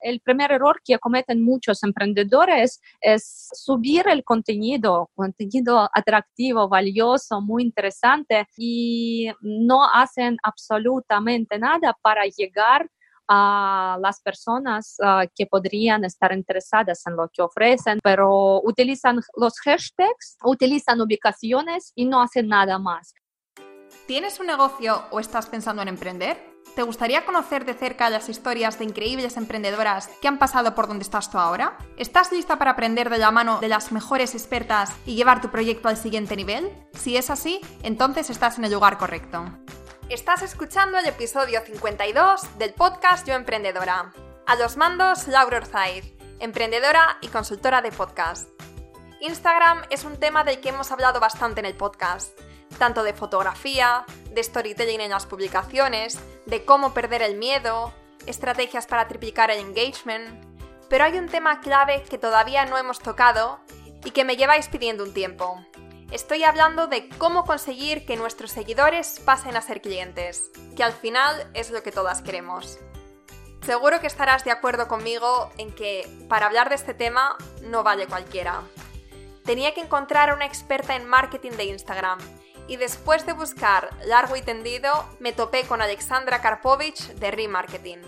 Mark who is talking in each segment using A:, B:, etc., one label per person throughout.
A: el primer error que cometen muchos emprendedores es subir el contenido, contenido atractivo, valioso, muy interesante y no hacen absolutamente nada para llegar a las personas ah, que podrían estar interesadas en lo que ofrecen, pero utilizan los hashtags, utilizan ubicaciones y no hacen nada más.
B: ¿Tienes un negocio o estás pensando en emprender? ¿Te gustaría conocer de cerca las historias de increíbles emprendedoras que han pasado por donde estás tú ahora? ¿Estás lista para aprender de la mano de las mejores expertas y llevar tu proyecto al siguiente nivel? Si es así, entonces estás en el lugar correcto. Estás escuchando el episodio 52 del podcast Yo Emprendedora. A los mandos, Laura Orzaiz, emprendedora y consultora de podcast. Instagram es un tema del que hemos hablado bastante en el podcast, tanto de fotografía, de storytelling en las publicaciones, de cómo perder el miedo, estrategias para triplicar el engagement. Pero hay un tema clave que todavía no hemos tocado y que me lleváis pidiendo un tiempo, Estoy hablando de cómo conseguir que nuestros seguidores pasen a ser clientes, que al final es lo que todas queremos. Seguro que estarás de acuerdo conmigo en que para hablar de este tema no vale cualquiera. Tenía que encontrar a una experta en marketing de Instagram y después de buscar largo y tendido me topé con Alexandra Karpovich de Remarketing.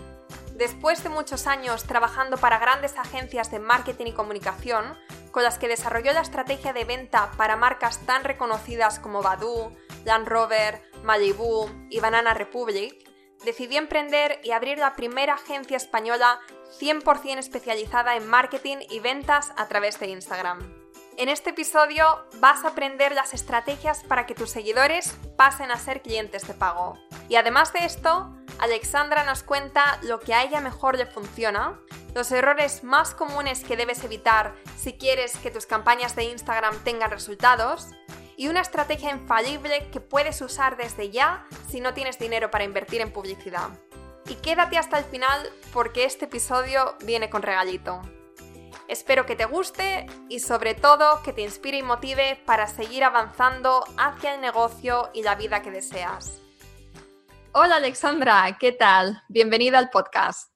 B: Después de muchos años trabajando para grandes agencias de marketing y comunicación, con las que desarrolló la estrategia de venta para marcas tan reconocidas como Badu, Land Rover, Malibu y Banana Republic, decidió emprender y abrir la primera agencia española 100% especializada en marketing y ventas a través de Instagram. En este episodio vas a aprender las estrategias para que tus seguidores pasen a ser clientes de pago. Y además de esto, Alexandra nos cuenta lo que a ella mejor le funciona, los errores más comunes que debes evitar si quieres que tus campañas de Instagram tengan resultados y una estrategia infalible que puedes usar desde ya si no tienes dinero para invertir en publicidad. Y quédate hasta el final porque este episodio viene con regalito. Espero que te guste y sobre todo que te inspire y motive para seguir avanzando hacia el negocio y la vida que deseas. Hola Alexandra, ¿qué tal? Bienvenida al podcast.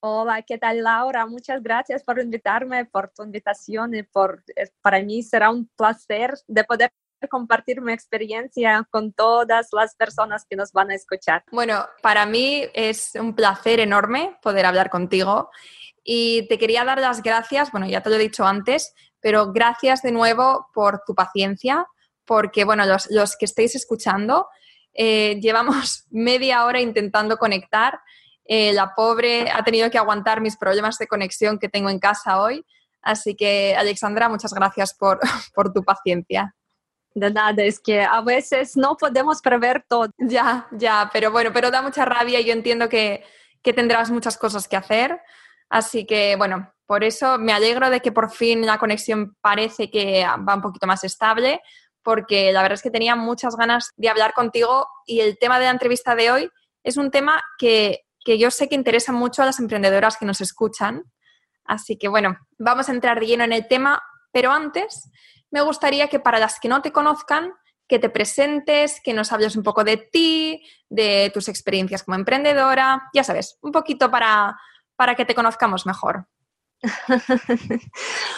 A: Hola, ¿qué tal Laura? Muchas gracias por invitarme, por tu invitación y por, para mí será un placer de poder compartir mi experiencia con todas las personas que nos van a escuchar.
B: Bueno, para mí es un placer enorme poder hablar contigo y te quería dar las gracias, bueno, ya te lo he dicho antes, pero gracias de nuevo por tu paciencia, porque, bueno, los, los que estéis escuchando, eh, llevamos media hora intentando conectar. Eh, la pobre ha tenido que aguantar mis problemas de conexión que tengo en casa hoy. Así que, Alexandra, muchas gracias por, por tu paciencia.
A: De nada, es que a veces no podemos prever todo.
B: Ya, ya, pero bueno, pero da mucha rabia y yo entiendo que, que tendrás muchas cosas que hacer. Así que, bueno, por eso me alegro de que por fin la conexión parece que va un poquito más estable, porque la verdad es que tenía muchas ganas de hablar contigo y el tema de la entrevista de hoy es un tema que, yo sé que interesa mucho a las emprendedoras que nos escuchan. Así que bueno, vamos a entrar de lleno en el tema, pero antes me gustaría que para las que no te conozcan, que te presentes, que nos hables un poco de ti, de tus experiencias como emprendedora, ya sabes, un poquito para, para que te conozcamos mejor.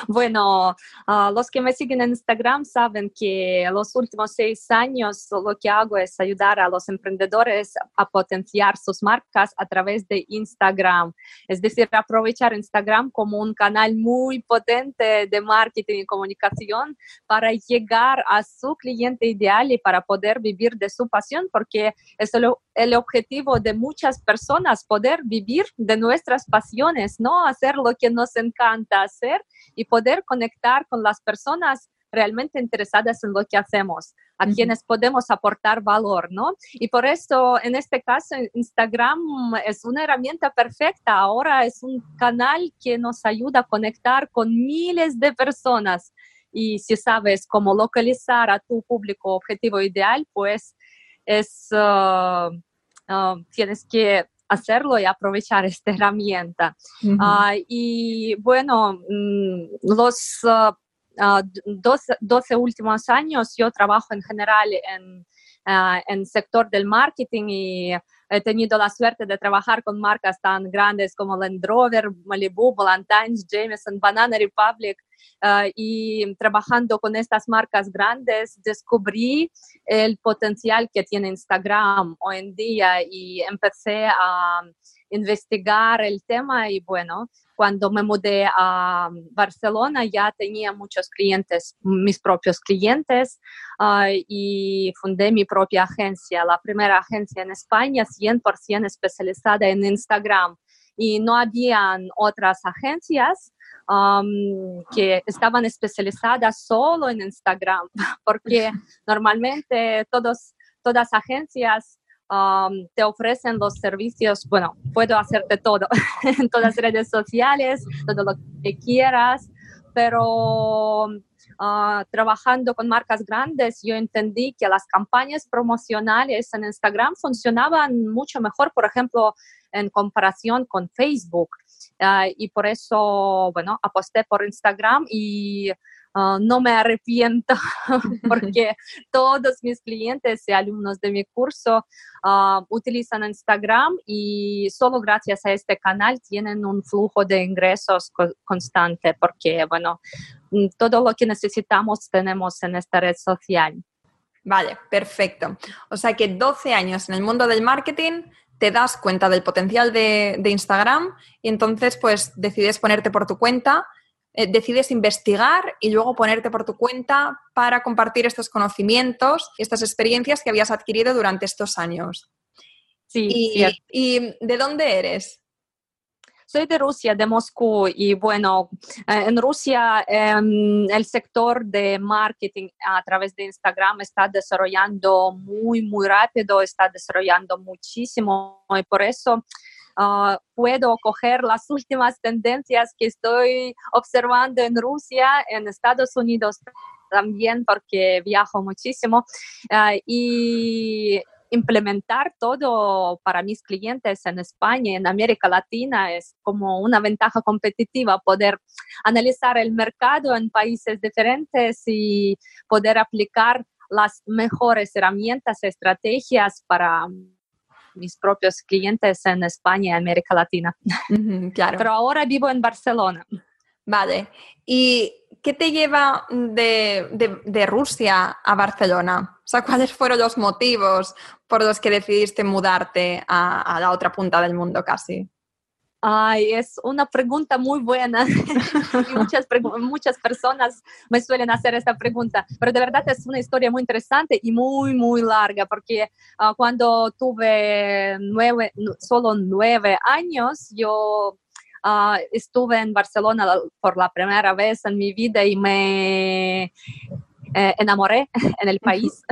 A: bueno, ah, los que me siguen en Instagram saben que los últimos seis años lo que hago es ayudar a los emprendedores a potenciar sus marcas a través de Instagram. Es decir, aprovechar Instagram como un canal muy potente de marketing y comunicación para llegar a su cliente ideal y para poder vivir de su pasión, porque es el, el objetivo de muchas personas, poder vivir de nuestras pasiones, no hacer lo que nos encanta hacer y poder conectar con las personas realmente interesadas en lo que hacemos, a quienes podemos aportar valor, ¿no? Y por eso, en este caso, Instagram es una herramienta perfecta. Ahora es un canal que nos ayuda a conectar con miles de personas. Y si sabes cómo localizar a tu público objetivo ideal, pues es, uh, uh, tienes que hacerlo y aprovechar esta herramienta. Ah, y bueno, mm, los 12, ah, ah, últimos años yo trabajo en general en, en sector del marketing y he tenido la suerte de trabajar con marcas tan grandes como Land Rover, Malibu, Ballantines, Jameson, Banana Republic. Uh, y trabajando con estas marcas grandes descubrí el potencial que tiene Instagram hoy en día y empecé a investigar el tema y bueno, cuando me mudé a Barcelona ya tenía muchos clientes, mis propios clientes, uh, y fundé mi propia agencia, la primera agencia en España 100% especializada en Instagram. Y no habían otras agencias um, que estaban especializadas solo en Instagram, porque normalmente todos, todas agencias Um, te ofrecen los servicios, bueno, puedo hacerte todo en todas las redes sociales, todo lo que quieras, pero uh, trabajando con marcas grandes, yo entendí que las campañas promocionales en Instagram funcionaban mucho mejor, por ejemplo, en comparación con Facebook. Uh, y por eso, bueno, aposté por Instagram y Ah, no me arrepiento porque todos mis clientes y alumnos de mi curso uh, utilizan Instagram y solo gracias a este canal tienen un flujo de ingresos co constante porque, bueno, mm, todo lo que necesitamos tenemos en esta red social.
B: Vale, perfecto. O sea que 12 años en el mundo del marketing, te das cuenta del potencial de, de Instagram y entonces pues decides ponerte por tu cuenta eh, decides investigar y luego ponerte por tu cuenta para compartir estos conocimientos, estas experiencias que habías adquirido durante estos años.
A: Sí.
B: ¿Y, y de dónde eres?
A: Soy de Rusia, de Moscú, y bueno, eh, en Rusia em, el sector de marketing a través de Instagram está desarrollando muy, muy rápido, está desarrollando muchísimo, y por eso Ah, puedo coger las últimas tendencias que estoy observando en Rusia, en Estados Unidos también, porque viajo muchísimo, ah, y implementar todo para mis clientes en España, en América Latina, es como una ventaja competitiva poder analizar el mercado en países diferentes y poder aplicar las mejores herramientas, estrategias para mis propios clientes en España y América Latina.
B: claro.
A: Pero ahora vivo en Barcelona.
B: Vale. ¿Y qué te lleva de, de, Rusia a Barcelona? O sea, ¿cuáles fueron los motivos por los que decidiste mudarte a, a la otra punta del mundo casi?
A: Ay, es una pregunta muy buena. muchas, muchas personas me suelen hacer esta pregunta, pero de verdad es una historia muy interesante y muy, muy larga, porque uh, cuando tuve nueve, solo nueve años, yo uh, estuve en Barcelona por la primera vez en mi vida y me eh, enamoré en el país.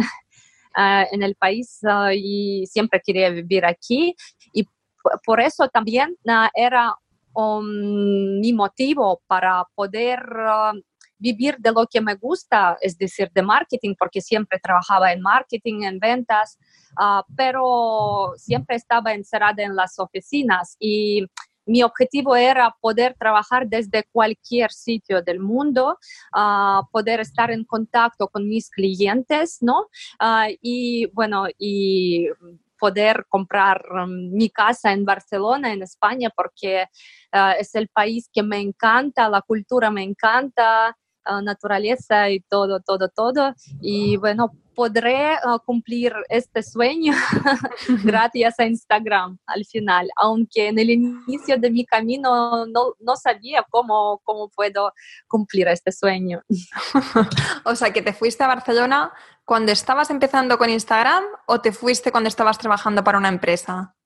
A: Uh, en el país y siempre quería vivir aquí y por eso también ah, era um, mi motivo para poder ah, vivir de lo que me gusta, es decir, de marketing, porque siempre trabajaba en marketing, en ventas, ah, pero siempre estaba encerrada en las oficinas y mi objetivo era poder trabajar desde cualquier sitio del mundo, poder estar en contacto con mis clientes, ¿no? y bueno, y poder comprar um, mi casa en Barcelona, en España, porque uh, es el país que me encanta, la cultura me encanta, uh, naturaleza y todo, todo, todo. Y bueno, podré uh, cumplir este sueño gracias a Instagram al final, aunque en el inicio de mi camino no, no sabía cómo, cómo puedo cumplir este sueño.
B: o sea, que te fuiste a Barcelona cuando estabas empezando con Instagram o te fuiste cuando estabas trabajando para una empresa?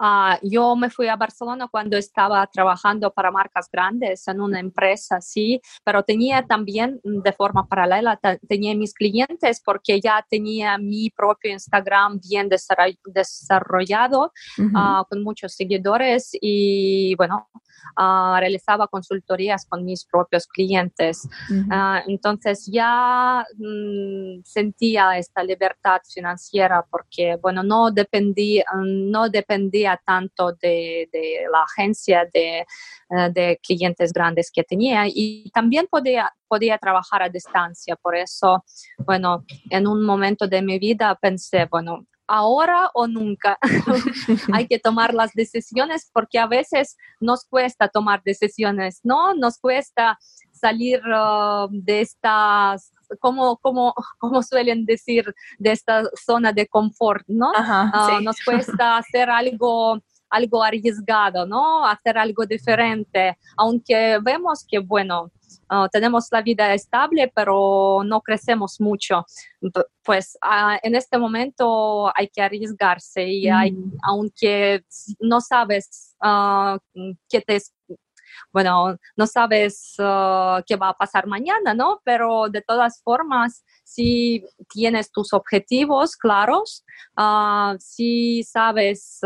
A: Ah, yo me fui a Barcelona cuando estaba trabajando para marcas grandes en una empresa, sí, pero tenía también mm, de forma paralela, tenía mis clientes porque ya tenía mi propio Instagram bien desarrollado, ah, con muchos seguidores y bueno, ah, realizaba consultorías con mis propios clientes. entonces ya mm, sentía esta libertad financiera porque, bueno, no dependía, no dependía tanto de, la agencia de, eh, de, clientes grandes que tenía y también podía, podía trabajar a distancia. Por eso, bueno, en un momento de mi vida pensé, bueno, ahora o nunca. Hay que tomar las decisiones porque a veces nos cuesta tomar decisiones, ¿no? Nos cuesta salir uh, de estas, como, como, como suelen decir, de esta zona de confort, ¿no? Uh, nos cuesta hacer algo algo arriesgado, ¿no? Hacer algo diferente, aunque vemos que, bueno, uh, tenemos la vida estable, pero no crecemos mucho. Pues uh, en este momento hay que arriesgarse y hay, mm. aunque no sabes uh, qué te bueno, no sabes qué va a pasar mañana, ¿no? Pero de todas formas, si tienes tus objetivos claros, si sabes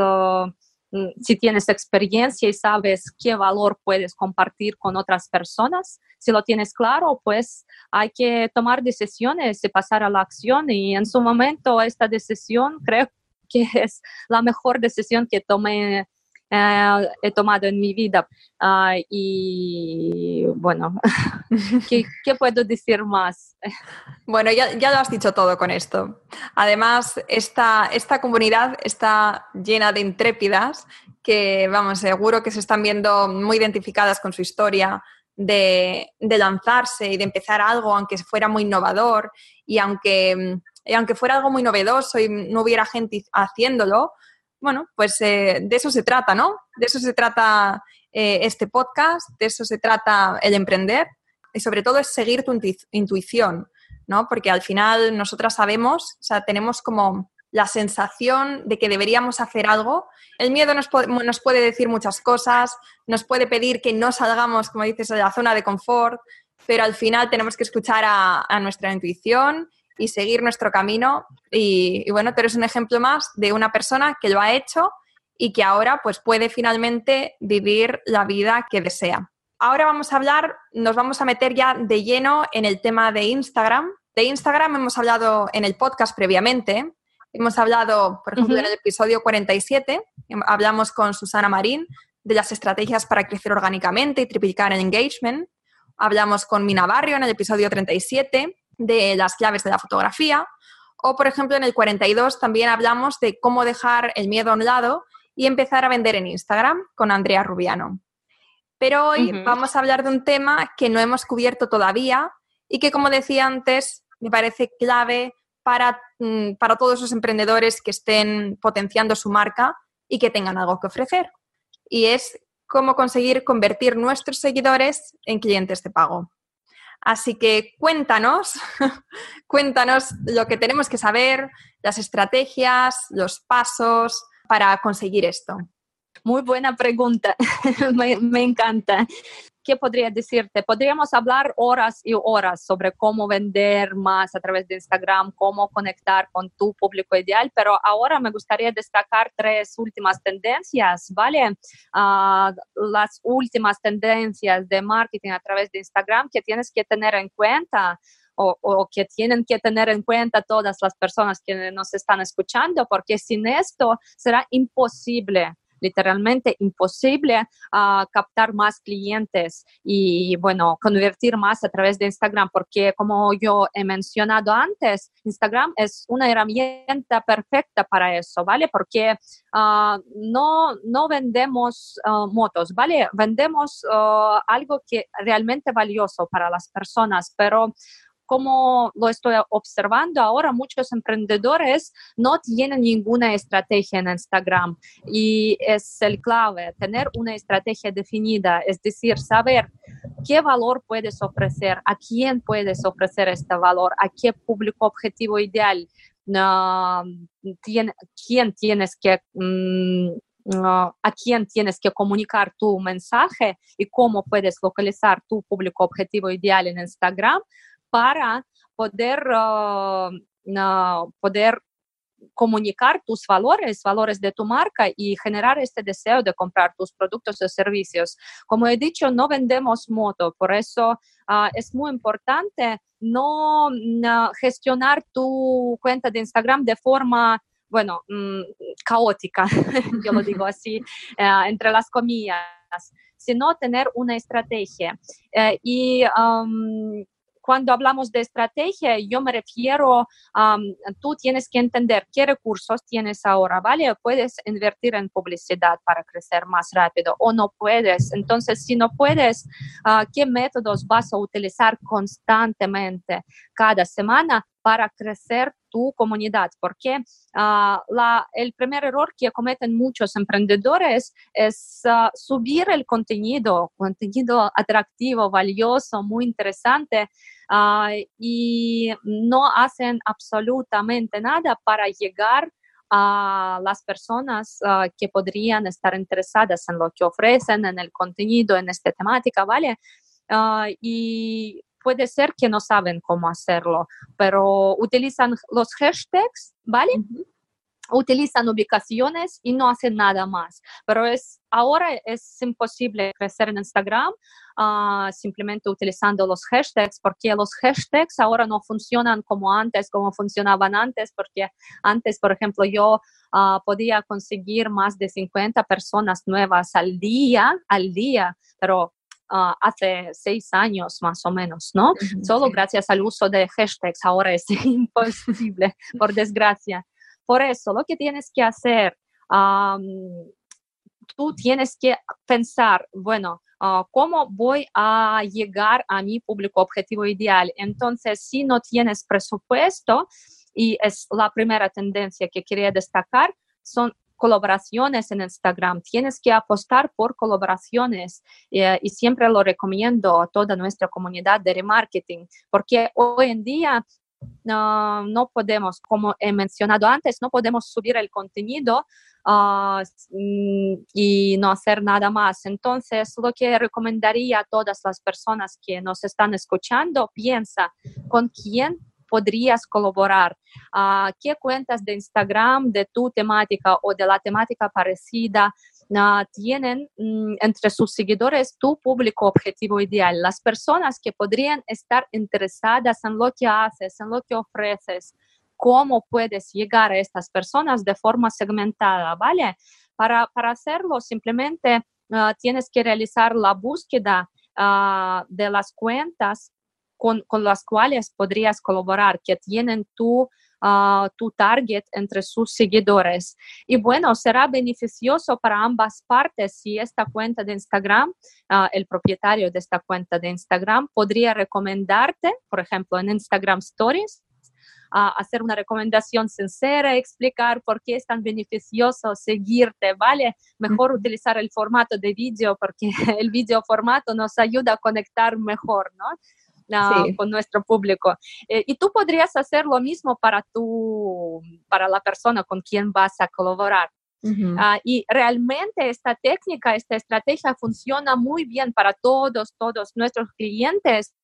A: si tienes experiencia y sabes qué valor puedes compartir con otras personas, si lo tienes claro, pues hay que tomar decisiones y pasar a la acción. Y en su momento esta decisión creo que es la mejor decisión que tomé eh, he tomado en mi vida. Ah, y bueno, ¿qué, ¿qué, puedo decir más?
B: Bueno, ya, ya, lo has dicho todo con esto. Además, esta, esta comunidad está llena de intrépidas que, vamos, seguro que se están viendo muy identificadas con su historia, de, de, lanzarse y de empezar algo, aunque fuera muy innovador y aunque, y aunque fuera algo muy novedoso y no hubiera gente haciéndolo, bueno, pues eh, de eso se trata, ¿no? De eso se trata eh, este podcast, de eso se trata el emprender y sobre todo es seguir tu intuición, ¿no? Porque al final nosotras sabemos, o sea, tenemos como la sensación de que deberíamos hacer algo. El miedo nos, puede decir muchas cosas, nos puede pedir que no salgamos, como dices, de la zona de confort, pero al final tenemos que escuchar a nuestra intuición y seguir nuestro camino. Y, bueno, tú eres un ejemplo más de una persona que lo ha hecho y que ahora pues puede finalmente vivir la vida que desea. Ahora vamos a hablar, nos vamos a meter ya de lleno en el tema de Instagram. De Instagram hemos hablado en el podcast previamente. Hemos hablado, por ejemplo, en el episodio 47, hablamos con Susana Marín de las estrategias para crecer orgánicamente y triplicar el engagement. Hablamos con Mina Barrio en el episodio 37 de las claves de la fotografía. O, por ejemplo, en el 42 también hablamos de cómo dejar el miedo a un lado y empezar a vender en Instagram con Andrea Rubiano. Pero hoy vamos a hablar de un tema que no hemos cubierto todavía y que, como decía antes, me parece clave para, mm, para todos los emprendedores que estén potenciando su marca y que tengan algo que ofrecer. Y es cómo conseguir convertir nuestros seguidores en clientes de pago. Así que cuéntanos, cuéntanos lo que tenemos que saber, las estrategias, los pasos para conseguir esto.
A: Muy buena pregunta, me, encanta. ¿Qué podría decirte? Podríamos hablar horas y horas sobre cómo vender más a través de Instagram, cómo conectar con tu público ideal, pero ahora me gustaría destacar tres últimas tendencias, ¿vale? Ah, las últimas tendencias de marketing a través de Instagram que tienes que tener en cuenta. O, o, que tienen que tener en cuenta todas las personas que nos están escuchando, porque sin esto será imposible literalmente imposible uh, captar más clientes y, bueno, convertir más a través de Instagram, porque como yo he mencionado antes, Instagram es una herramienta perfecta para eso, ¿vale? Porque uh, no, no vendemos uh, motos, ¿vale? Vendemos algo que realmente valioso para las personas, pero como lo estoy observando ahora, muchos emprendedores no tienen ninguna estrategia en Instagram y es el clave, tener una estrategia definida, es decir, saber qué valor puedes ofrecer, a quién puedes ofrecer este valor, a qué público objetivo ideal, quién tienes que... Mm, a quién tienes que comunicar tu mensaje y cómo puedes localizar tu público objetivo ideal en Instagram para poder, uh, poder comunicar tus valores, valores de tu marca y generar este deseo de comprar tus productos o servicios. Como he dicho, no vendemos moto, por eso uh, es muy importante no gestionar tu cuenta de Instagram de forma bueno, mm, caótica, yo lo digo así, entre las comillas, sino tener una estrategia. y um, cuando hablamos de estrategia, yo me refiero, a tú tienes que entender qué recursos tienes ahora, ¿vale? Puedes invertir en publicidad para crecer más rápido o no puedes. Entonces, si no puedes, ah, ¿qué métodos vas a utilizar constantemente cada semana para crecer tu comunidad, porque ah, el primer error que cometen muchos emprendedores es ah, subir el contenido, contenido atractivo, valioso, muy interesante, y no hacen absolutamente nada para llegar a las personas que podrían estar interesadas en lo que ofrecen, en el contenido, en esta temática, ¿vale? y puede ser que no saben cómo hacerlo, pero utilizan los hashtags, ¿vale? Utilizan ubicaciones y no hacen nada más. Pero es, ahora es imposible crecer en Instagram uh, simplemente utilizando los hashtags, porque los hashtags ahora no funcionan como antes, como funcionaban antes, porque antes, por ejemplo, yo uh, podía conseguir más de 50 personas nuevas al día, al día, pero Ah, hace seis años más o menos, ¿no? Solo gracias al uso de hashtags ahora es imposible, por desgracia. Por eso, lo que tienes que hacer, tú tienes que pensar, bueno, ah, ¿cómo voy a llegar a mi público objetivo ideal? Entonces, si no tienes presupuesto, y es la primera tendencia que quería destacar, son colaboraciones en Instagram, tienes que apostar por colaboraciones eh, y siempre lo recomiendo a toda nuestra comunidad de remarketing, porque hoy en día no podemos, como he mencionado antes, no podemos subir el contenido ah, mm, y no hacer nada más. Entonces, lo que recomendaría a todas las personas que nos están escuchando, piensa con quién podrías colaborar? Uh, ¿Qué cuentas de Instagram de tu temática o de la temática parecida tienen um, entre sus seguidores tu público objetivo ideal? Las personas que podrían estar interesadas en lo que haces, en lo que ofreces. ¿Cómo puedes llegar a estas personas de forma segmentada? ¿Vale? Para, para hacerlo, simplemente uh, tienes que realizar la búsqueda de las cuentas con, con las cuales podrías colaborar, que tienen tu, uh, tu target entre sus seguidores. Y bueno, será beneficioso para ambas partes si esta cuenta de Instagram, uh, el propietario de esta cuenta de Instagram, podría recomendarte, por ejemplo, en Instagram Stories, uh, hacer una recomendación sincera, explicar por qué es tan beneficioso seguirte, ¿vale? Mejor utilizar el formato de vídeo porque el video formato nos ayuda a conectar mejor, ¿no? Con nuestro público. Eh, y tú podrías hacer lo mismo para, tu, para la persona con quien vas a colaborar. Ah, y realmente esta técnica, esta estrategia funciona muy bien para todos, todos nuestros clientes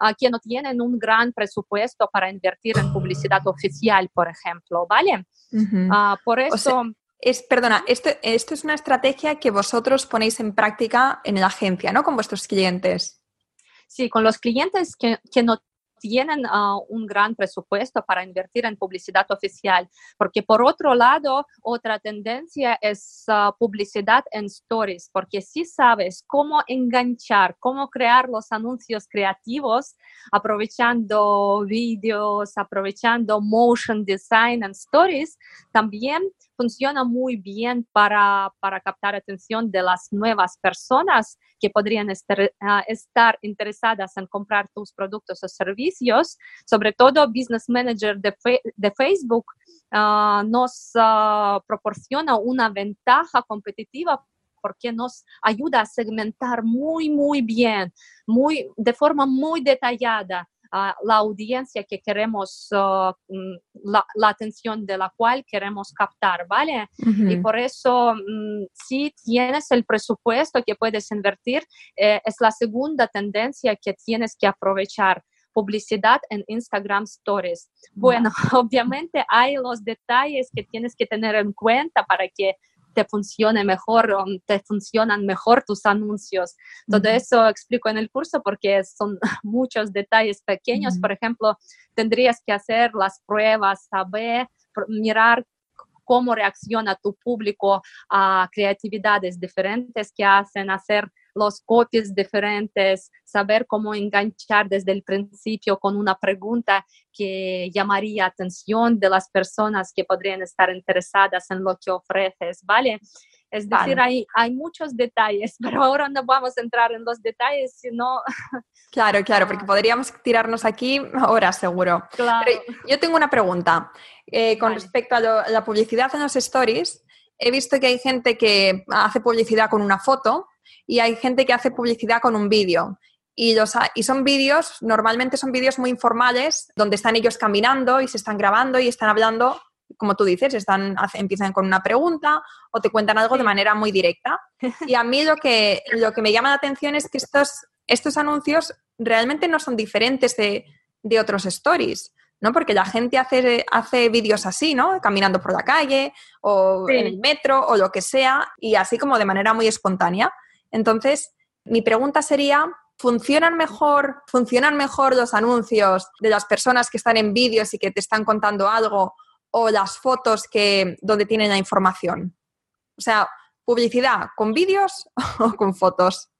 A: uh, que no tienen un gran presupuesto para invertir en publicidad oficial, por ejemplo, ¿vale? Ah, por eso...
B: es, perdona, esto, esto es una estrategia que vosotros ponéis en práctica en la agencia, ¿no? Con vuestros clientes.
A: Sí, con los clientes que, que no tienen ah, un gran presupuesto para invertir en publicidad oficial, porque por otro lado, otra tendencia es ah, publicidad en stories, porque si sabes cómo enganchar, cómo crear los anuncios creativos, aprovechando vídeos, aprovechando motion design en stories, también funciona muy bien para, para captar atención de las nuevas personas que podrían estar, ah, estar interesadas en comprar tus productos o servicios. Sobre todo, Business Manager de, de Facebook uh, nos uh, proporciona una ventaja competitiva porque nos ayuda a segmentar muy, muy bien, muy, de forma muy detallada la audiencia que queremos, uh, mm, la, la, atención de la cual queremos captar, ¿vale? Y por eso, mm, si tienes el presupuesto que puedes invertir, eh, es la segunda tendencia que tienes que aprovechar publicidad en Instagram Stories. Bueno, obviamente hay los detalles que tienes que tener en cuenta para que te funcione mejor o te funcionan mejor tus anuncios. Todo eso explico en el curso porque son muchos detalles pequeños. Por ejemplo, tendrías que hacer las pruebas, saber, mirar cómo reacciona tu público a creatividades diferentes que hacen, hacer los copies diferentes, saber cómo enganchar desde el principio con una pregunta que llamaría atención de las personas que podrían estar interesadas en lo que ofreces, ¿vale? Es decir, hay, hay muchos detalles, pero ahora no vamos a entrar en los detalles, sino...
B: Claro, claro, porque podríamos tirarnos aquí horas seguro. Claro. yo tengo una pregunta eh, con respecto a, la publicidad en los stories. He visto que hay gente que hace publicidad con una foto y hay gente que hace publicidad con un vídeo. Y, los, y son vídeos, normalmente son vídeos muy informales, donde están ellos caminando y se están grabando y están hablando como tú dices, están, empiezan con una pregunta o te cuentan algo de manera muy directa. Y a mí lo que, lo que me llama la atención es que estos, estos anuncios realmente no son diferentes de, de otros stories. ¿no? Porque la gente hace, hace vídeos así, ¿no? Caminando por la calle o en el metro o lo que sea, y así como de manera muy espontánea. Entonces, mi pregunta sería, ¿funcionan mejor, ¿funcionan mejor los anuncios de las personas que están en vídeos y que te están contando algo o las fotos que, donde tienen la información? O sea, publicidad con vídeos o con fotos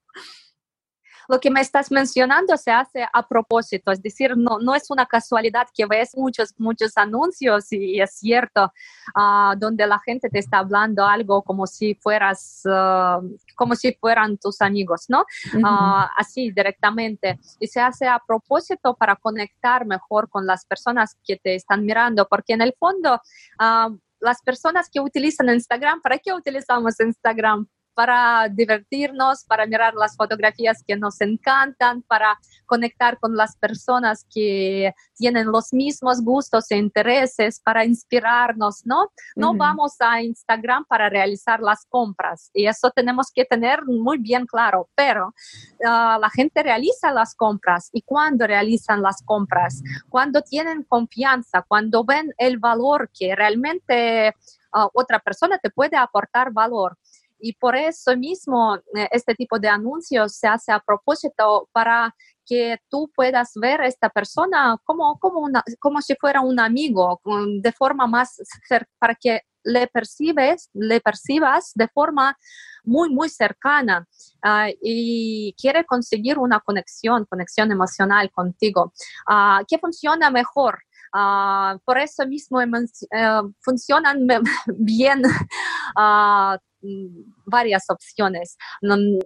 A: lo que me estás mencionando se hace a propósito, es decir, no, no es una casualidad que ves muchos, muchos anuncios y es cierto, ah, donde la gente te está hablando algo como si fueras, ah, como si fueran tus amigos, ¿no? Ah, así directamente. Y se hace a propósito para conectar mejor con las personas que te están mirando, porque en el fondo las personas que utilizan Instagram, ¿para qué utilizamos Instagram? Para divertirnos, para mirar las fotografías que nos encantan, para conectar con las personas que tienen los mismos gustos e intereses, para inspirarnos, ¿no? No vamos a Instagram para realizar las compras y eso tenemos que tener muy bien claro, pero ah, la gente realiza las compras y cuando realizan las compras, cuando tienen confianza, cuando ven el valor que realmente ah, otra persona te puede aportar valor y por eso mismo eh, este tipo de anuncios se hace a propósito para que tú puedas ver a esta persona como, como, una, como si fuera un amigo, de forma más, para que le percibes, le percibas de forma muy, muy cercana ah, y quiere conseguir una conexión, conexión emocional contigo. Uh, ¿Qué funciona mejor? Ah, por eso mismo funcionan bien varias opciones.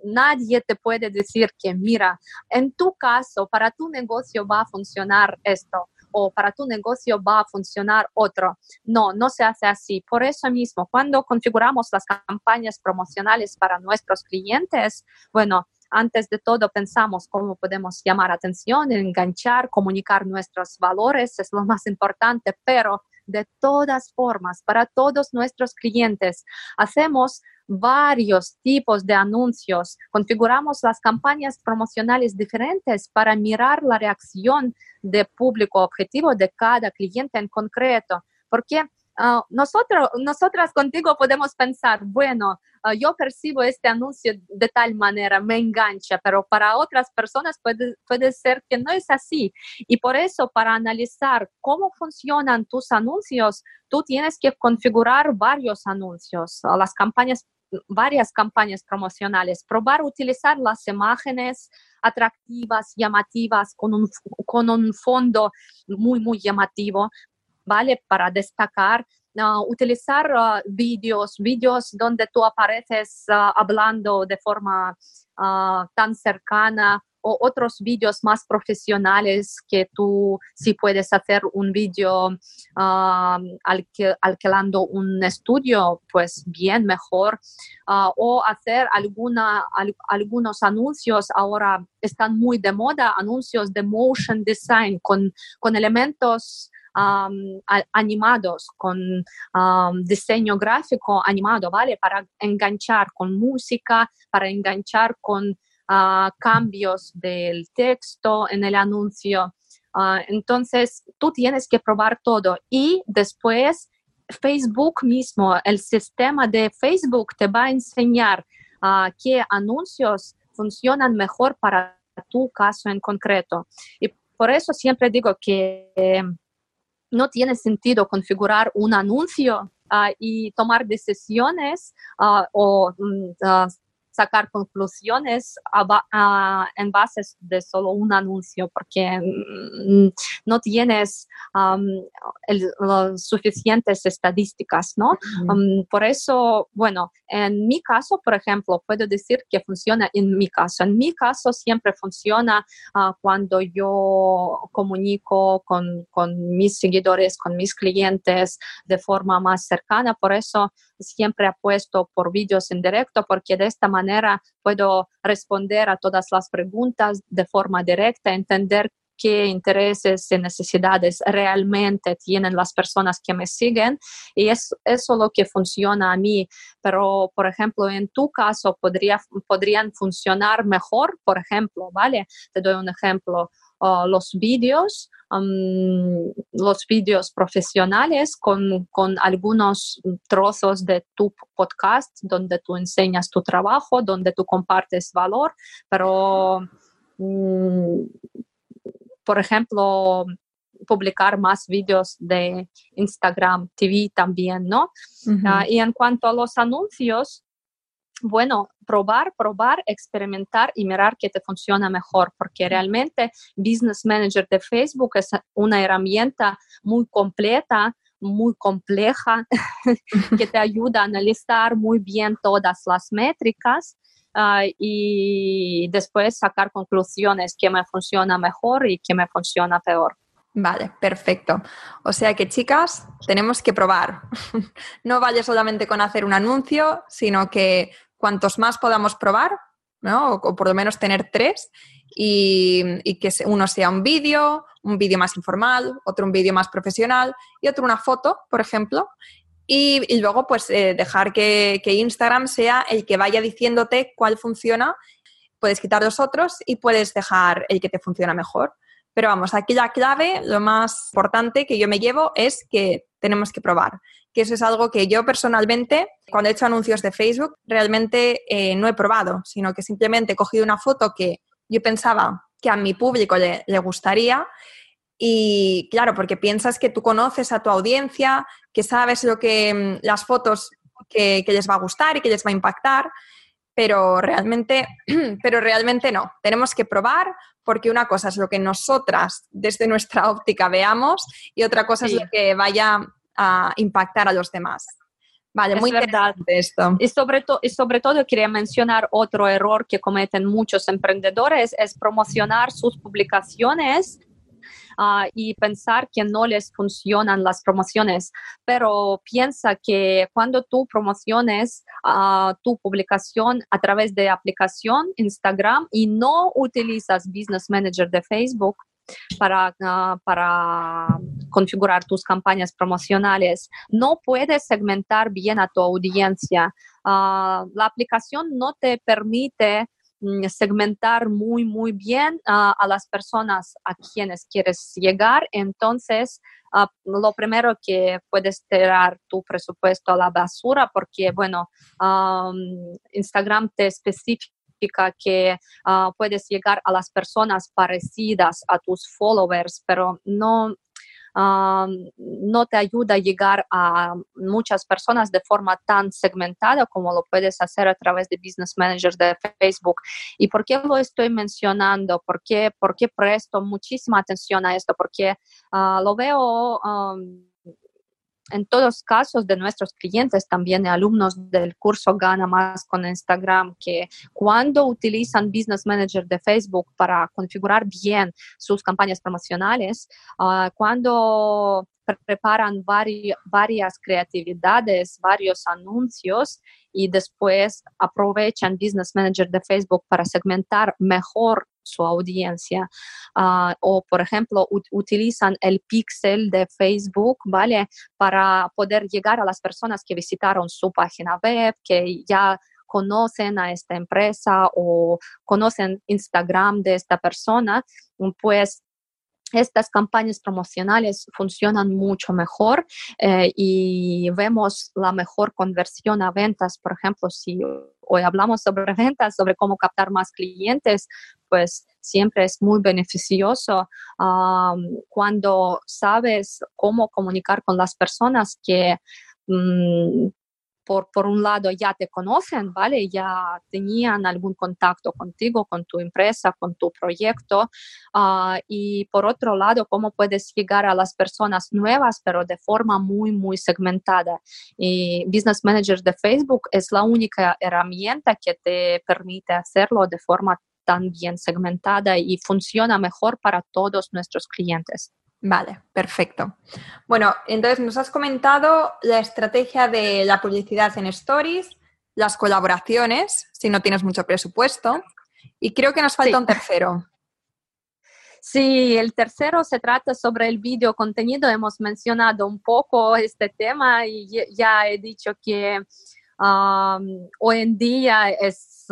A: nadie te puede decir que, mira, en tu caso, para tu negocio va a funcionar esto o para tu negocio va a funcionar otro. No, no se hace así. Por eso mismo, cuando configuramos las campañas promocionales para nuestros clientes, bueno, antes de todo pensamos cómo podemos llamar atención, enganchar, comunicar nuestros valores, es lo más importante, pero de todas formas, para todos nuestros clientes, hacemos varios tipos de anuncios, configuramos las campañas promocionales diferentes para mirar la reacción de público objetivo de cada cliente en concreto, porque uh, nosotros, nosotras contigo podemos pensar, bueno, uh, yo percibo este anuncio de tal manera, me engancha, pero para otras personas puede, puede ser que no es así. Y por eso, para analizar cómo funcionan tus anuncios, tú tienes que configurar varios anuncios, uh, las campañas varias campañas promocionales, probar utilizar las imágenes atractivas, llamativas, con un, con un fondo muy, muy llamativo, ¿vale? Para destacar, uh, utilizar uh, vídeos, vídeos donde tú apareces uh, hablando de forma tan cercana o otros vídeos más profesionales que tú si puedes hacer un vídeo alquilando un estudio, pues bien mejor. o hacer alguna, algunos anuncios, ahora están muy de moda, anuncios de motion design con, con elementos animados, con diseño gráfico animado, ¿vale? Para enganchar con música, para enganchar con ah, cambios del texto en el anuncio. Ah, entonces, tú tienes que probar todo y después Facebook mismo, el sistema de Facebook te va a enseñar uh, qué anuncios funcionan mejor para tu caso en concreto. Y por eso siempre digo que no tiene sentido configurar un anuncio ah, y tomar decisiones ah, o ah, sacar conclusiones en base de solo un anuncio, porque mm, no tienes suficientes estadísticas, ¿no? por eso, bueno, en mi caso, por ejemplo, puedo decir que funciona en mi caso. En mi caso siempre funciona ah, cuando yo comunico con, con mis seguidores, con mis clientes de forma más cercana. Por eso siempre apuesto por vídeos en directo porque de esta manera puedo responder a todas las preguntas de forma directa, entender qué intereses y necesidades realmente tienen las personas que me siguen y es eso lo que funciona a mí. Pero, por ejemplo, en tu caso podría, podrían funcionar mejor, por ejemplo, ¿vale? Te doy un ejemplo. Uh, los vídeos, um, los vídeos profesionales con, con, algunos trozos de tu podcast donde tú enseñas tu trabajo, donde tú compartes valor, pero, um, por ejemplo, publicar más vídeos de Instagram TV también, ¿no? Uh, y en cuanto a los anuncios, bueno, probar, probar, experimentar y mirar qué te funciona mejor, porque realmente Business Manager de Facebook es una herramienta muy completa, muy compleja, que te ayuda a analizar muy bien todas las métricas uh, y después sacar conclusiones, qué me funciona mejor y qué me funciona peor.
B: Vale, perfecto. O sea que chicas, tenemos que probar. no vaya solamente con hacer un anuncio, sino que cuantos más podamos probar, ¿no? o, por lo menos tener tres, y, que uno sea un vídeo, un vídeo más informal, otro un vídeo más profesional y otro una foto, por ejemplo. Y, luego, pues, eh, dejar que, que, Instagram sea el que vaya diciéndote cuál funciona. Puedes quitar los otros y puedes dejar el que te funciona mejor. Pero vamos, aquí la clave, lo más importante que yo me llevo es que tenemos que probar que eso es algo que yo personalmente, cuando he hecho anuncios de Facebook, realmente eh, no he probado, sino que simplemente he cogido una foto que yo pensaba que a mi público le, gustaría y claro, porque piensas que tú conoces a tu audiencia, que sabes lo que mm, las fotos que, les va a gustar y que les va a impactar, pero realmente, pero realmente no. Tenemos que probar porque una cosa es lo que nosotras desde nuestra óptica veamos y otra cosa es lo que vaya a impactar a los demás. Vale, muy interesante esto.
A: Y sobre, y sobre todo quería mencionar otro error que cometen muchos emprendedores, es promocionar sus publicaciones Uh, y pensar que no les funcionan las promociones, pero piensa que cuando tú promociones uh, tu publicación a través de aplicación Instagram y no utilizas Business Manager de Facebook, para, ah, para configurar tus campañas promocionales. No puedes segmentar bien a tu audiencia. Ah, la aplicación no te permite mm, segmentar muy, muy bien ah, a las personas a quienes quieres llegar. Entonces, lo primero que puedes tirar tu presupuesto a la basura porque, bueno, Instagram te especifica que ah, puedes llegar a las personas parecidas a tus followers, pero no, ah, no te ayuda a llegar a muchas personas de forma tan segmentada como lo puedes hacer a través de Business Managers de Facebook. ¿Y por qué lo estoy mencionando? ¿Por qué, por qué presto muchísima atención a esto? Porque ah, lo veo en todos casos de nuestros clientes, también alumnos del curso Gana Más con Instagram, que cuando utilizan Business Manager de Facebook para configurar bien sus campañas promocionales, ah, cuando preparan varias creatividades, varios anuncios y después aprovechan Business Manager de Facebook para segmentar mejor su audiencia. Ah, o, por ejemplo, utilizan el pixel de Facebook, ¿vale? Para poder llegar a las personas que visitaron su página web, que ya conocen a esta empresa o conocen Instagram de esta persona, pues estas campañas promocionales funcionan mucho mejor eh, y vemos la mejor conversión a ventas. Por ejemplo, si hoy hablamos sobre ventas, sobre cómo captar más clientes, pues siempre es muy beneficioso cuando sabes cómo comunicar con las personas que mm, por, por, un lado ya te conocen, ¿vale? Ya tenían algún contacto contigo, con tu empresa, con tu proyecto. Uh, y por otro lado, cómo puedes llegar a las personas nuevas, pero de forma muy, muy segmentada. Y Business Manager de Facebook es la única herramienta que te permite hacerlo de forma tan bien segmentada y funciona mejor para todos nuestros clientes.
B: Vale, perfecto. Bueno, entonces nos has comentado la estrategia de la publicidad en stories, las colaboraciones, si no tienes mucho presupuesto, y creo que nos falta un tercero.
A: Sí, el tercero se trata sobre el video contenido. Hemos mencionado un poco este tema y ya he dicho que hoy en día es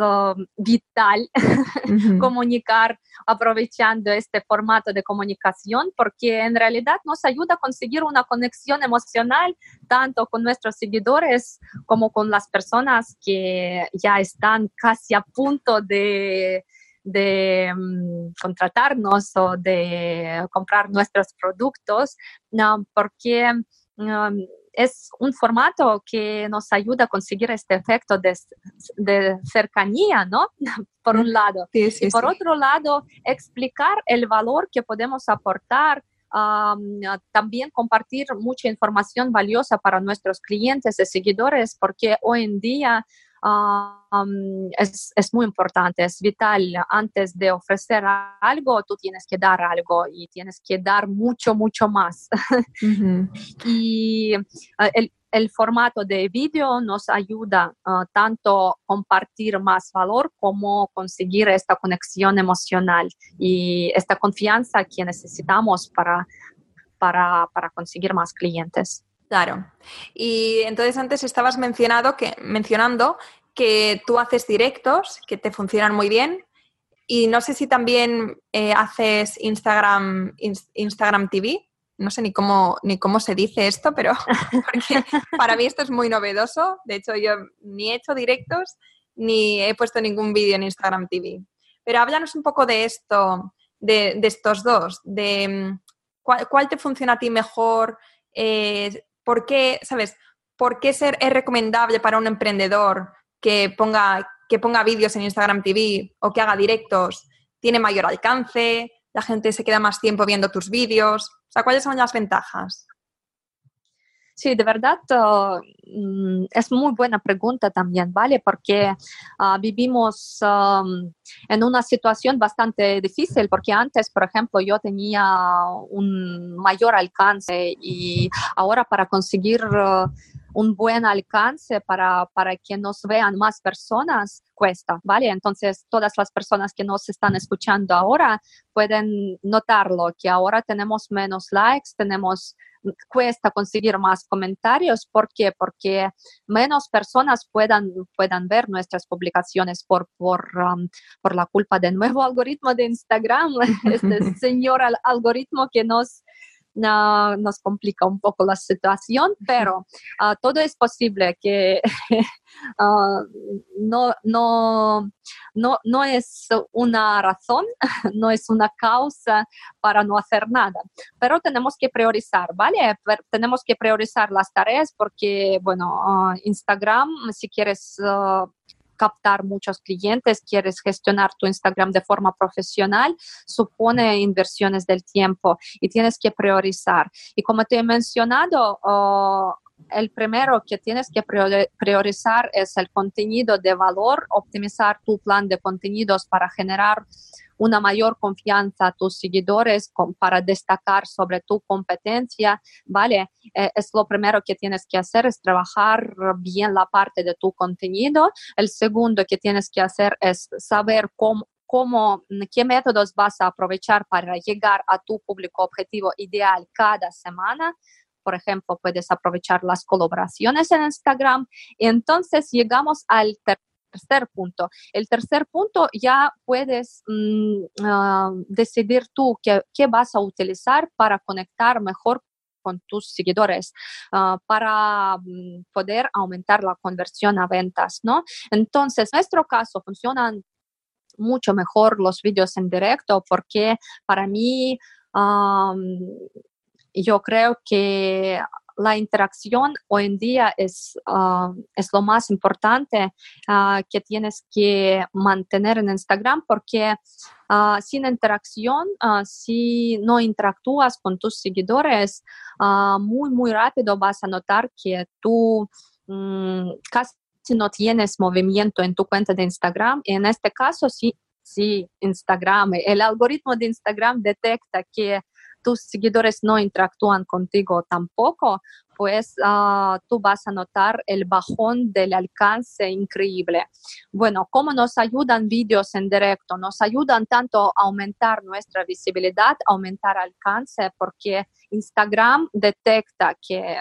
A: vital comunicar aprovechando este formato de comunicación porque en realidad nos ayuda a conseguir una conexión emocional tanto con nuestros seguidores como con las personas que ya están casi a punto de de mm, contratarnos o de comprar nuestros productos, no, porque mm, es un formato que nos ayuda a conseguir este efecto de, cercanía, ¿no? por un lado. y por otro lado, explicar el valor que podemos aportar también compartir mucha información valiosa para nuestros clientes y seguidores, porque hoy en día es, es, muy importante, es vital. Antes de ofrecer algo, tú tienes que dar algo y tienes que dar mucho, mucho más. y el, el, formato de vídeo nos ayuda tanto a compartir más valor como conseguir esta conexión emocional y esta confianza que necesitamos para, para, para conseguir más clientes.
B: Claro. Y entonces antes estabas mencionado que, mencionando que tú haces directos, que te funcionan muy bien. Y no sé si también eh, haces Instagram, Instagram TV. No sé ni cómo, ni cómo se dice esto, pero para mí esto es muy novedoso. De hecho, yo ni he hecho directos ni he puesto ningún vídeo en Instagram TV. Pero háblanos un poco de esto, de, estos dos, de mm, cuál, te funciona a ti mejor, eh, por qué, ¿sabes? ¿Por qué ser, es recomendable para un emprendedor que ponga, que ponga vídeos en Instagram TV o que haga directos tiene mayor alcance, la gente se queda más tiempo viendo tus vídeos. O sea, ¿cuáles son las ventajas?
A: Sí, de verdad mm, es muy buena pregunta también, ¿vale? Porque ah, vivimos en una situación bastante difícil, porque antes, por ejemplo, yo tenía un mayor alcance y ahora para conseguir un buen alcance para, para que nos vean más personas cuesta, ¿vale? Entonces, todas las personas que nos están escuchando ahora pueden notarlo, que ahora tenemos menos likes, tenemos cuesta conseguir más comentarios. ¿Por qué? Porque menos personas puedan, puedan ver nuestras publicaciones por, por, um, por la culpa del nuevo algoritmo de Instagram, este señor algoritmo que nos nos complica un poco la situación, pero ah, todo es posible que ah, no, no, no, no es una razón, no es una causa para no hacer nada, pero tenemos que priorizar, ¿vale? tenemos que priorizar las tareas porque, bueno, ah, Instagram, si quieres captar muchos clientes, quieres gestionar tu Instagram de forma profesional, supone inversiones del tiempo y tienes que priorizar. Y como te he mencionado, oh, el primero que tienes que priorizar es el contenido de valor, optimizar tu plan de contenidos para generar una mayor confianza a tus seguidores para destacar sobre tu competencia, ¿vale? Eh, es lo primero que tienes que hacer, es trabajar bien la parte de tu contenido. El segundo que tienes que hacer es saber cómo, cómo, qué métodos vas a aprovechar para llegar a tu público objetivo ideal cada semana. Por ejemplo, puedes aprovechar las colaboraciones en Instagram. Entonces llegamos al tercer punto. El tercer punto ya puedes mm, ah, decidir tú qué, qué, vas a utilizar para conectar mejor con tus seguidores ah, para mm, poder aumentar la conversión a ventas, ¿no? Entonces, en nuestro caso funcionan mucho mejor los vídeos en directo porque para mí yo creo que la interacción hoy en día es, ah, es lo más importante ah, que tienes que mantener en Instagram porque sin interacción, si no interactúas con tus seguidores, muy, muy rápido vas a notar que tú mm, casi no tienes movimiento en tu cuenta de Instagram. En este caso, sí, sí, Instagram, el algoritmo de Instagram detecta que tus seguidores no interactúan contigo tampoco, pues uh, tú vas a notar el bajón del alcance increíble. Bueno, ¿cómo nos ayudan vídeos en directo? Nos ayudan tanto a aumentar nuestra visibilidad, aumentar alcance, porque Instagram detecta que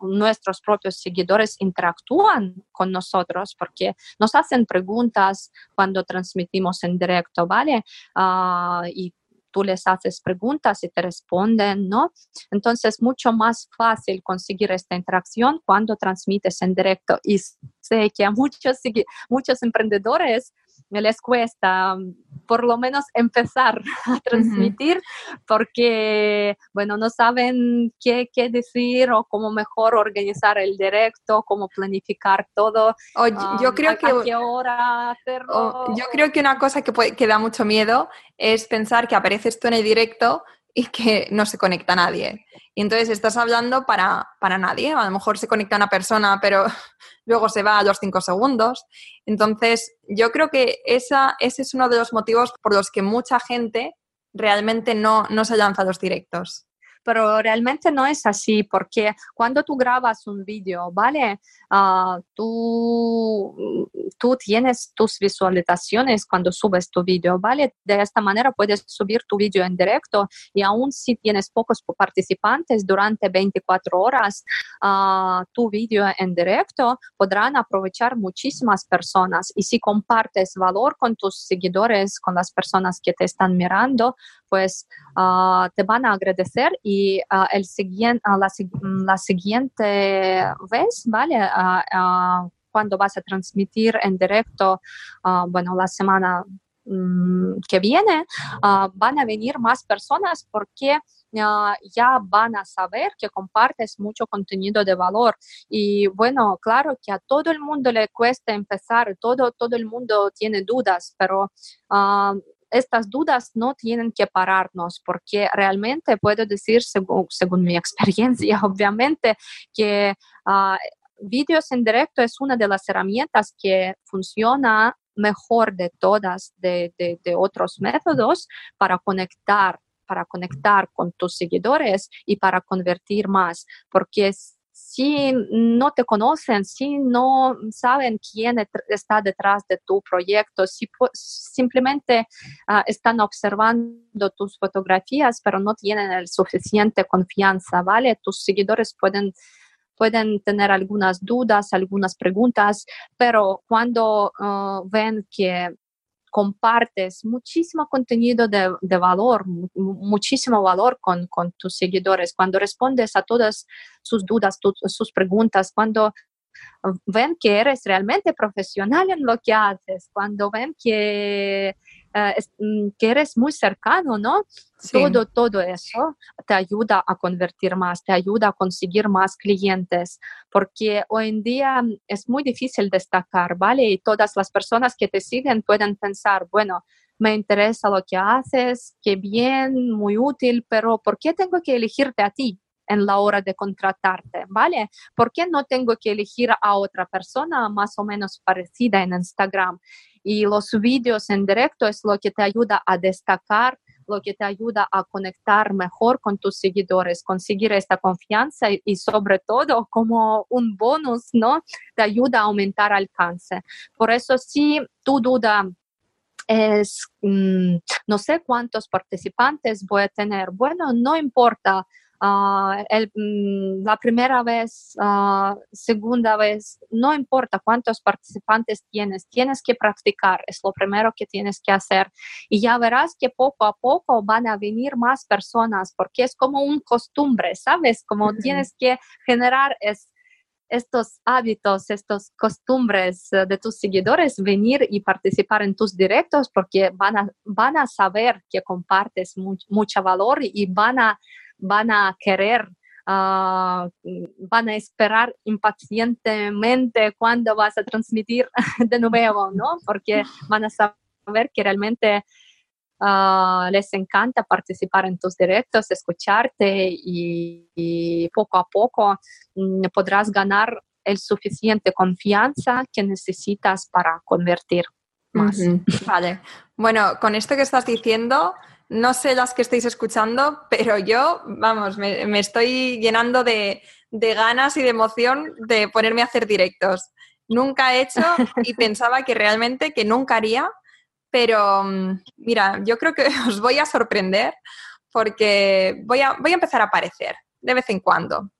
A: nuestros propios seguidores interactúan con nosotros porque nos hacen preguntas cuando transmitimos en directo, ¿vale? Uh, y tú les haces preguntas y te responden, ¿no? Entonces, mucho más fácil conseguir esta interacción cuando transmites en directo. Y sé que a muchos, muchos emprendedores les cuesta por lo menos empezar a transmitir porque, bueno, no saben qué, qué, decir o cómo mejor organizar el directo, cómo planificar todo.
B: yo creo que...
A: qué hora hacerlo.
B: yo creo que una cosa que, puede, que da mucho miedo es pensar que apareces tú en el directo y que no se conecta nadie. Y entonces estás hablando para, para nadie. A lo mejor se conecta una persona, pero luego se va a los cinco segundos. Entonces, yo creo que esa, ese es uno de los motivos por los que mucha gente realmente no, no se lanza a los directos
A: pero realmente no es así porque cuando tú grabas un vídeo, ¿vale? Uh, tú, tú tienes tus visualizaciones cuando subes tu vídeo, ¿vale? De esta manera puedes subir tu vídeo en directo y aún si tienes pocos participantes durante 24 horas, uh, tu vídeo en directo podrán aprovechar muchísimas personas y si compartes valor con tus seguidores, con las personas que te están mirando, pues uh, te van a agradecer y uh, el siguiente, uh, la, la, siguiente vez, ¿vale? cuando vas a transmitir en directo, bueno, la semana um, que viene, van a venir más personas porque ya van a saber que compartes mucho contenido de valor. Y bueno, claro que a todo el mundo le cuesta empezar, todo, todo el mundo tiene dudas, pero estas dudas no tienen que pararnos porque realmente puedo decir, según, mi experiencia, obviamente, que uh, vídeos en directo es una de las herramientas que funciona mejor de todas de, de otros métodos para conectar para conectar con tus seguidores y para convertir más, porque es, si no te conocen, si no saben quién está detrás de tu proyecto, si simplemente uh, están observando tus fotografías, pero no tienen el suficiente confianza, ¿vale? Tus seguidores pueden pueden tener algunas dudas, algunas preguntas, pero cuando uh, ven que compartes muchísimo contenido de, valor, muchísimo valor con, con, tus seguidores, cuando respondes a todas sus dudas, sus preguntas, cuando ven que eres realmente profesional en lo que haces, cuando ven que eh, mm, que eres muy cercano, ¿no? Todo, todo eso te ayuda a convertir más, te ayuda a conseguir más clientes, porque hoy en día mm, es muy difícil destacar, ¿vale? Y todas las personas que te siguen pueden pensar, bueno, me interesa lo que haces, qué bien, muy útil, pero ¿por qué tengo que elegirte a ti? En la hora de contratarte, ¿vale? ¿Por qué no tengo que elegir a otra persona más o menos parecida en Instagram? Y los vídeos en directo es lo que te ayuda a destacar, lo que te ayuda a conectar mejor con tus seguidores, conseguir esta confianza y, sobre todo como un bonus, ¿no? Te ayuda a aumentar alcance. Por eso si tu duda es, mm, no sé cuántos participantes voy a tener, bueno, no importa Ah, el, la primera vez, uh, segunda vez, no importa cuántos participantes tienes, tienes que practicar, es lo primero que tienes que hacer. Y ya verás que poco a poco van a venir más personas, porque es como un costumbre, ¿sabes? Como tienes que generar es, estos hábitos, estas costumbres de tus seguidores, venir y participar en tus directos porque van a, van a saber que compartes mucho valor y van a van a querer ah, van a esperar impacientemente cuándo vas a transmitir de nuevo, ¿no? Porque van a saber que realmente ah, les encanta participar en tus directos, escucharte y, poco a poco mm, podrás ganar el suficiente confianza que necesitas para convertir más.
B: Vale. Bueno, con esto que estás diciendo, no sé las que estáis escuchando, pero yo, vamos, me, estoy llenando de, ganas y de emoción de ponerme a hacer directos. Nunca he hecho y pensaba que realmente que nunca haría, pero mm, mira, yo creo que os voy a sorprender porque voy a, voy a empezar a aparecer de vez en cuando.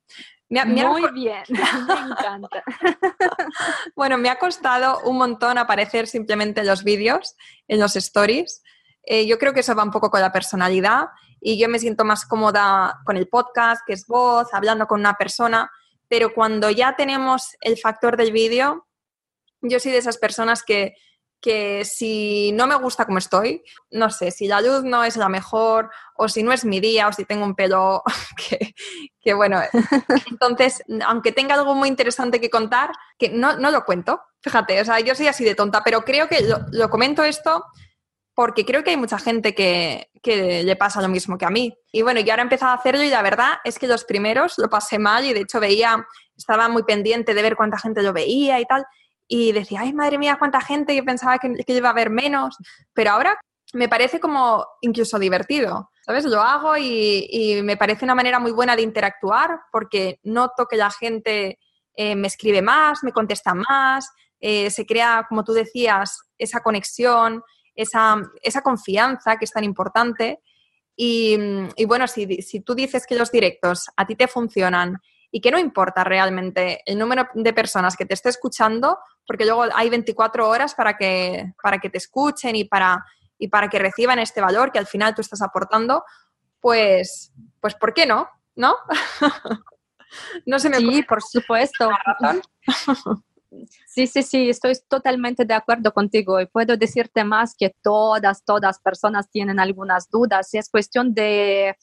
A: Muy bien, me encanta.
B: bueno, me ha costado un montón aparecer simplemente en los vídeos, en los stories. Eh, yo creo que eso va un poco con la personalidad y yo me siento más cómoda con el podcast, que es voz, hablando con una persona, pero cuando ya tenemos el factor del vídeo, yo soy de esas personas que que si no me gusta como estoy, no sé, si la luz no es la mejor o si no es mi día o si tengo un pelo que, bueno, entonces, aunque tenga algo muy interesante que contar, que no, no, lo cuento, fíjate, o sea, yo soy así de tonta, pero creo que lo, comento esto porque creo que hay mucha gente que, que, le pasa lo mismo que a mí. Y bueno, yo ahora he empezado a hacerlo y la verdad es que los primeros lo pasé mal y de hecho veía, estaba muy pendiente de ver cuánta gente lo veía y tal y decía, ay, madre mía, cuánta gente, yo pensaba que, iba a haber menos, pero ahora me parece como incluso divertido, ¿sabes? Lo hago y, me parece una manera muy buena de interactuar porque noto que la gente eh, me escribe más, me contesta más, eh, se crea, como tú decías, esa conexión, esa, esa confianza que es tan importante. Y, y bueno, si, si, tú dices que los directos a ti te funcionan y que no importa realmente el número de personas que te esté escuchando, porque luego hay 24 horas para que, para que te escuchen y para, y para que reciban este valor que al final tú estás aportando, pues, pues ¿por qué no? ¿No?
A: no se me Sí, por supuesto. Sí, sí, sí, estoy totalmente de acuerdo contigo y puedo decirte más que todas, todas personas tienen algunas dudas. Es cuestión de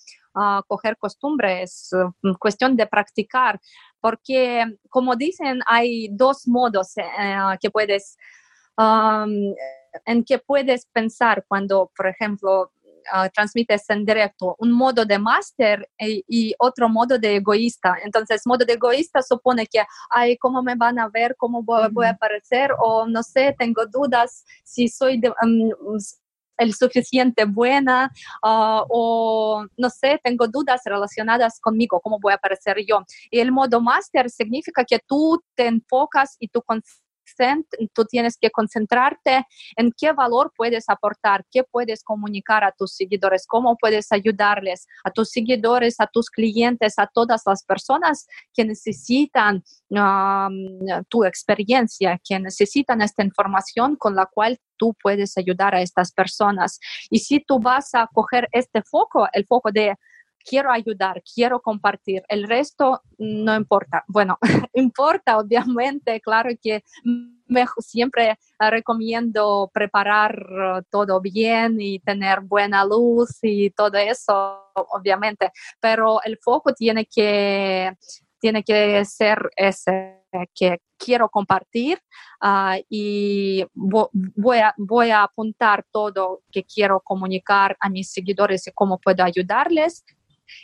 A: coger costumbres, mm, cuestión de practicar, porque como dicen, hay dos modos eh, que puedes, en que puedes pensar cuando, por ejemplo, ah, transmites en directo, un modo de máster y, otro modo de egoísta. Entonces, modo de egoísta supone que, ay, ¿cómo me van a ver? ¿Cómo voy, a aparecer? O no sé, tengo dudas si soy de, mm, el suficiente buena ah, o no sé, tengo dudas relacionadas conmigo, cómo voy a aparecer yo. Y el modo máster significa que tú te enfocas y tú tú tienes que concentrarte en qué valor puedes aportar, qué puedes comunicar a tus seguidores, cómo puedes ayudarles a tus seguidores, a tus clientes, a todas las personas que necesitan tu experiencia, que necesitan esta información con la cual tú puedes ayudar a estas personas. Y si tú vas a coger este foco, el foco de quiero ayudar, quiero compartir, el resto no importa. Bueno, importa obviamente, claro que siempre recomiendo preparar todo bien y tener buena luz y todo eso, obviamente, pero el foco tiene que, tiene que ser ese que quiero compartir ah, y voy a, voy a apuntar todo que quiero comunicar a mis seguidores y cómo puedo ayudarles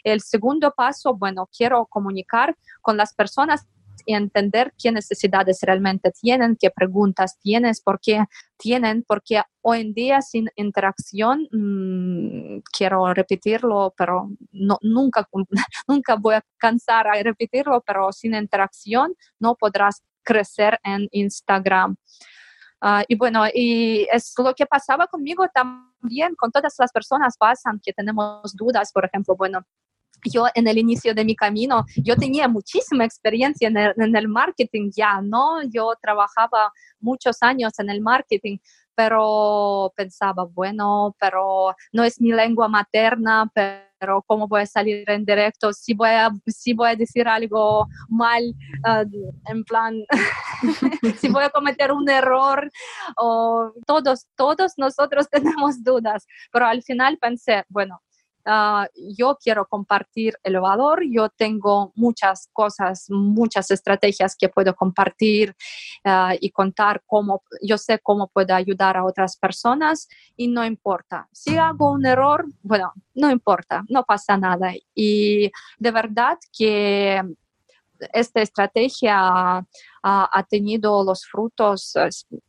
A: el segundo paso, bueno, quiero comunicar con las personas y entender qué necesidades realmente tienen, qué preguntas tienen, por qué tienen, porque hoy en día sin interacción, mm, quiero repetirlo, pero no, nunca, nunca voy a cansar a repetirlo, pero sin interacción no podrás crecer en Instagram. Ah, y bueno, y es lo que pasaba conmigo también, con todas las personas pasan que tenemos dudas, por ejemplo, bueno, yo en el inicio de mi camino, yo tenía muchísima experiencia en el, marketing ya, ¿no? Yo trabajaba muchos años en el marketing, pero pensaba, bueno, pero no es mi lengua materna, pero ¿cómo voy a salir en directo? Si voy a, si voy a decir algo mal, uh, en plan, si voy a cometer un error, o todos, todos nosotros tenemos dudas, pero al final pensé, bueno, ah, yo quiero compartir el valor, yo tengo muchas cosas, muchas estrategias que puedo compartir ah, y contar cómo, yo sé cómo puedo ayudar a otras personas y no importa. Si hago un error, bueno, no importa, no pasa nada. Y de verdad que esta estrategia ha tenido los frutos,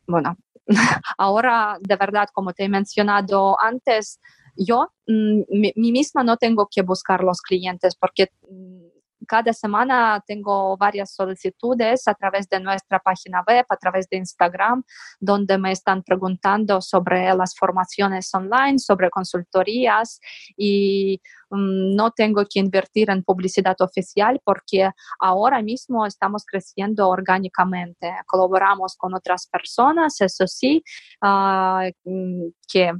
A: bueno, ahora de verdad, como te he mencionado antes, yo mm, mi, misma no tengo que buscar los clientes porque mm, cada semana tengo varias solicitudes a través de nuestra página web, a través de Instagram, donde me están preguntando sobre las formaciones online, sobre consultorías y mm, no tengo que invertir en publicidad oficial porque ahora mismo estamos creciendo orgánicamente. Colaboramos con otras personas, eso sí, ah, que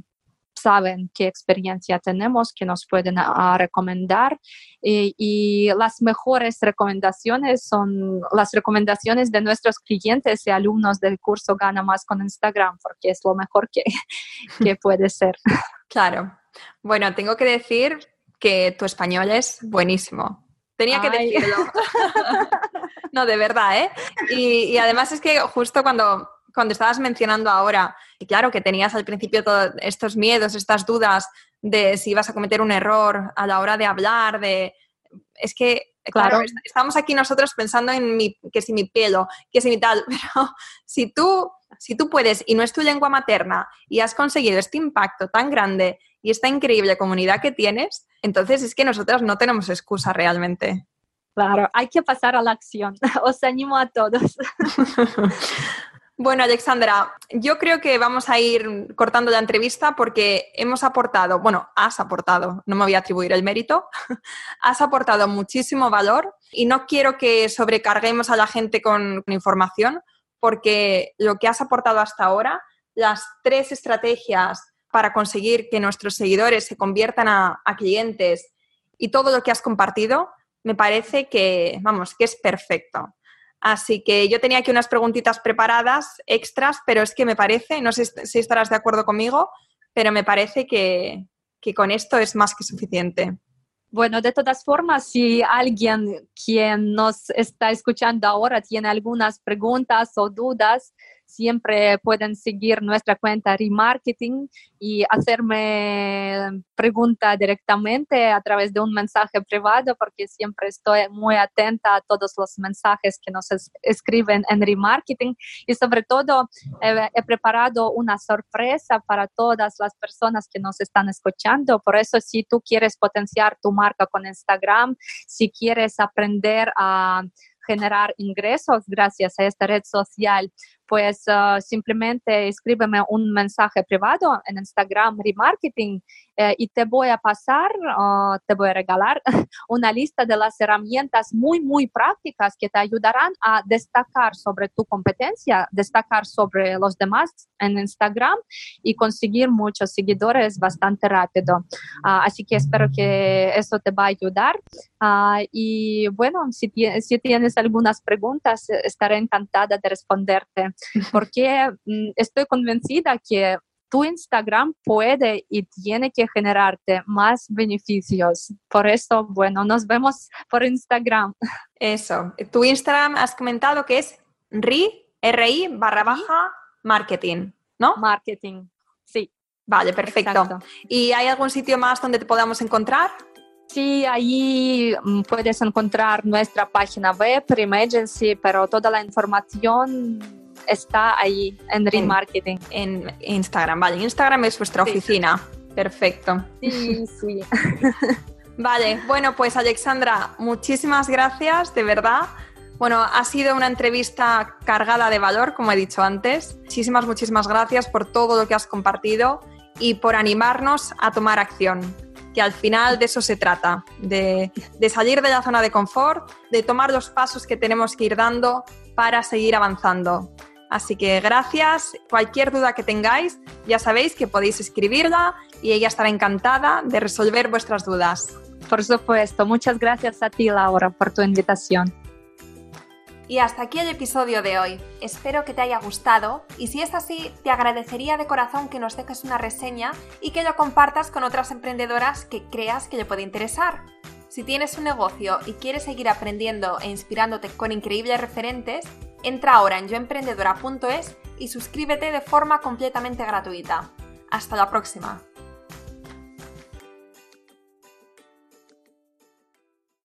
A: saben qué experiencia tenemos, que nos pueden recomendar. Y, las mejores recomendaciones son las recomendaciones de nuestros clientes y alumnos del curso Gana Más con Instagram, porque es lo mejor que, que puede ser.
B: Claro. Bueno, tengo que decir que tu español es buenísimo. Tenía que decirlo. no, de verdad, ¿eh? Y, y además es que justo cuando cuando estabas mencionando ahora, y claro, que tenías al principio todos estos miedos, estas dudas de si ibas a cometer un error a la hora de hablar, de... Es que, claro, estamos aquí nosotros pensando en mi, que si mi pelo, que si mi tal, pero si tú, si tú puedes y no es tu lengua materna y has conseguido este impacto tan grande y esta increíble comunidad que tienes, entonces es que nosotros no tenemos excusa realmente.
A: Claro, hay que pasar a la acción. Os animo a todos.
B: Bueno, Alexandra, yo creo que vamos a ir cortando la entrevista porque hemos aportado, bueno, has aportado, no me voy a atribuir el mérito, has aportado muchísimo valor y no quiero que sobrecarguemos a la gente con, información porque lo que has aportado hasta ahora, las tres estrategias para conseguir que nuestros seguidores se conviertan a, a clientes y todo lo que has compartido, me parece que, vamos, que es perfecto. Así que yo tenía aquí unas preguntitas preparadas extras, pero es que me parece, no sé si estarás de acuerdo conmigo, pero me parece que, que con esto es más que suficiente.
A: Bueno, de todas formas, si alguien quien nos está escuchando ahora tiene algunas preguntas o dudas, siempre pueden seguir nuestra cuenta Remarketing y hacerme pregunta directamente a través de un mensaje privado porque siempre estoy muy atenta a todos los mensajes que nos escriben en Remarketing y sobre todo he preparado una sorpresa para todas las personas que nos están escuchando. Por eso si tú quieres potenciar tu marca con Instagram, si quieres aprender a generar ingresos gracias a esta red social, pues uh, simplemente escríbeme un mensaje privado en Instagram Remarketing eh, y te voy a pasar, uh, te voy a regalar una lista de las herramientas muy, muy prácticas que te ayudarán a destacar sobre tu competencia, destacar sobre los demás en Instagram y conseguir muchos seguidores bastante rápido. Uh, así que espero que eso te va a ayudar. y bueno, si, si tienes algunas preguntas, estaré encantada de responderte porque mm, estoy convencida que tu Instagram puede y tiene que generarte más beneficios. Por eso, bueno, nos vemos por Instagram.
B: Eso. Tu Instagram has comentado que es RI, RI barra baja marketing, ¿no?
A: Marketing, sí.
B: Vale, perfecto. ¿Y hay algún sitio más donde te podamos encontrar?
A: Sí, ahí mm, puedes encontrar nuestra página web, Remegency, pero toda la información está ahí en Remarketing.
B: En, Instagram, vale. Instagram es vuestra oficina. Perfecto.
A: Sí, sí.
B: vale, bueno, pues Alexandra, muchísimas gracias, de verdad. Bueno, ha sido una entrevista cargada de valor, como he dicho antes. Muchísimas, muchísimas gracias por todo lo que has compartido y por animarnos a tomar acción, que al final de eso se trata, de, de salir de la zona de confort, de tomar los pasos que tenemos que ir dando para seguir avanzando. Así que gracias. Cualquier duda que tengáis, ya sabéis que podéis escribirla y ella estará encantada de resolver vuestras dudas.
A: Por supuesto. Muchas gracias a ti, Laura, por tu invitación.
B: Y hasta aquí el episodio de hoy. Espero que te haya gustado y si es así, te agradecería de corazón que nos dejes una reseña y que lo compartas con otras emprendedoras que creas que le puede interesar. Si tienes un negocio y quieres seguir aprendiendo e inspirándote con increíbles referentes, entra ahora en yoemprendedora.es y suscríbete de forma completamente gratuita. Hasta la próxima.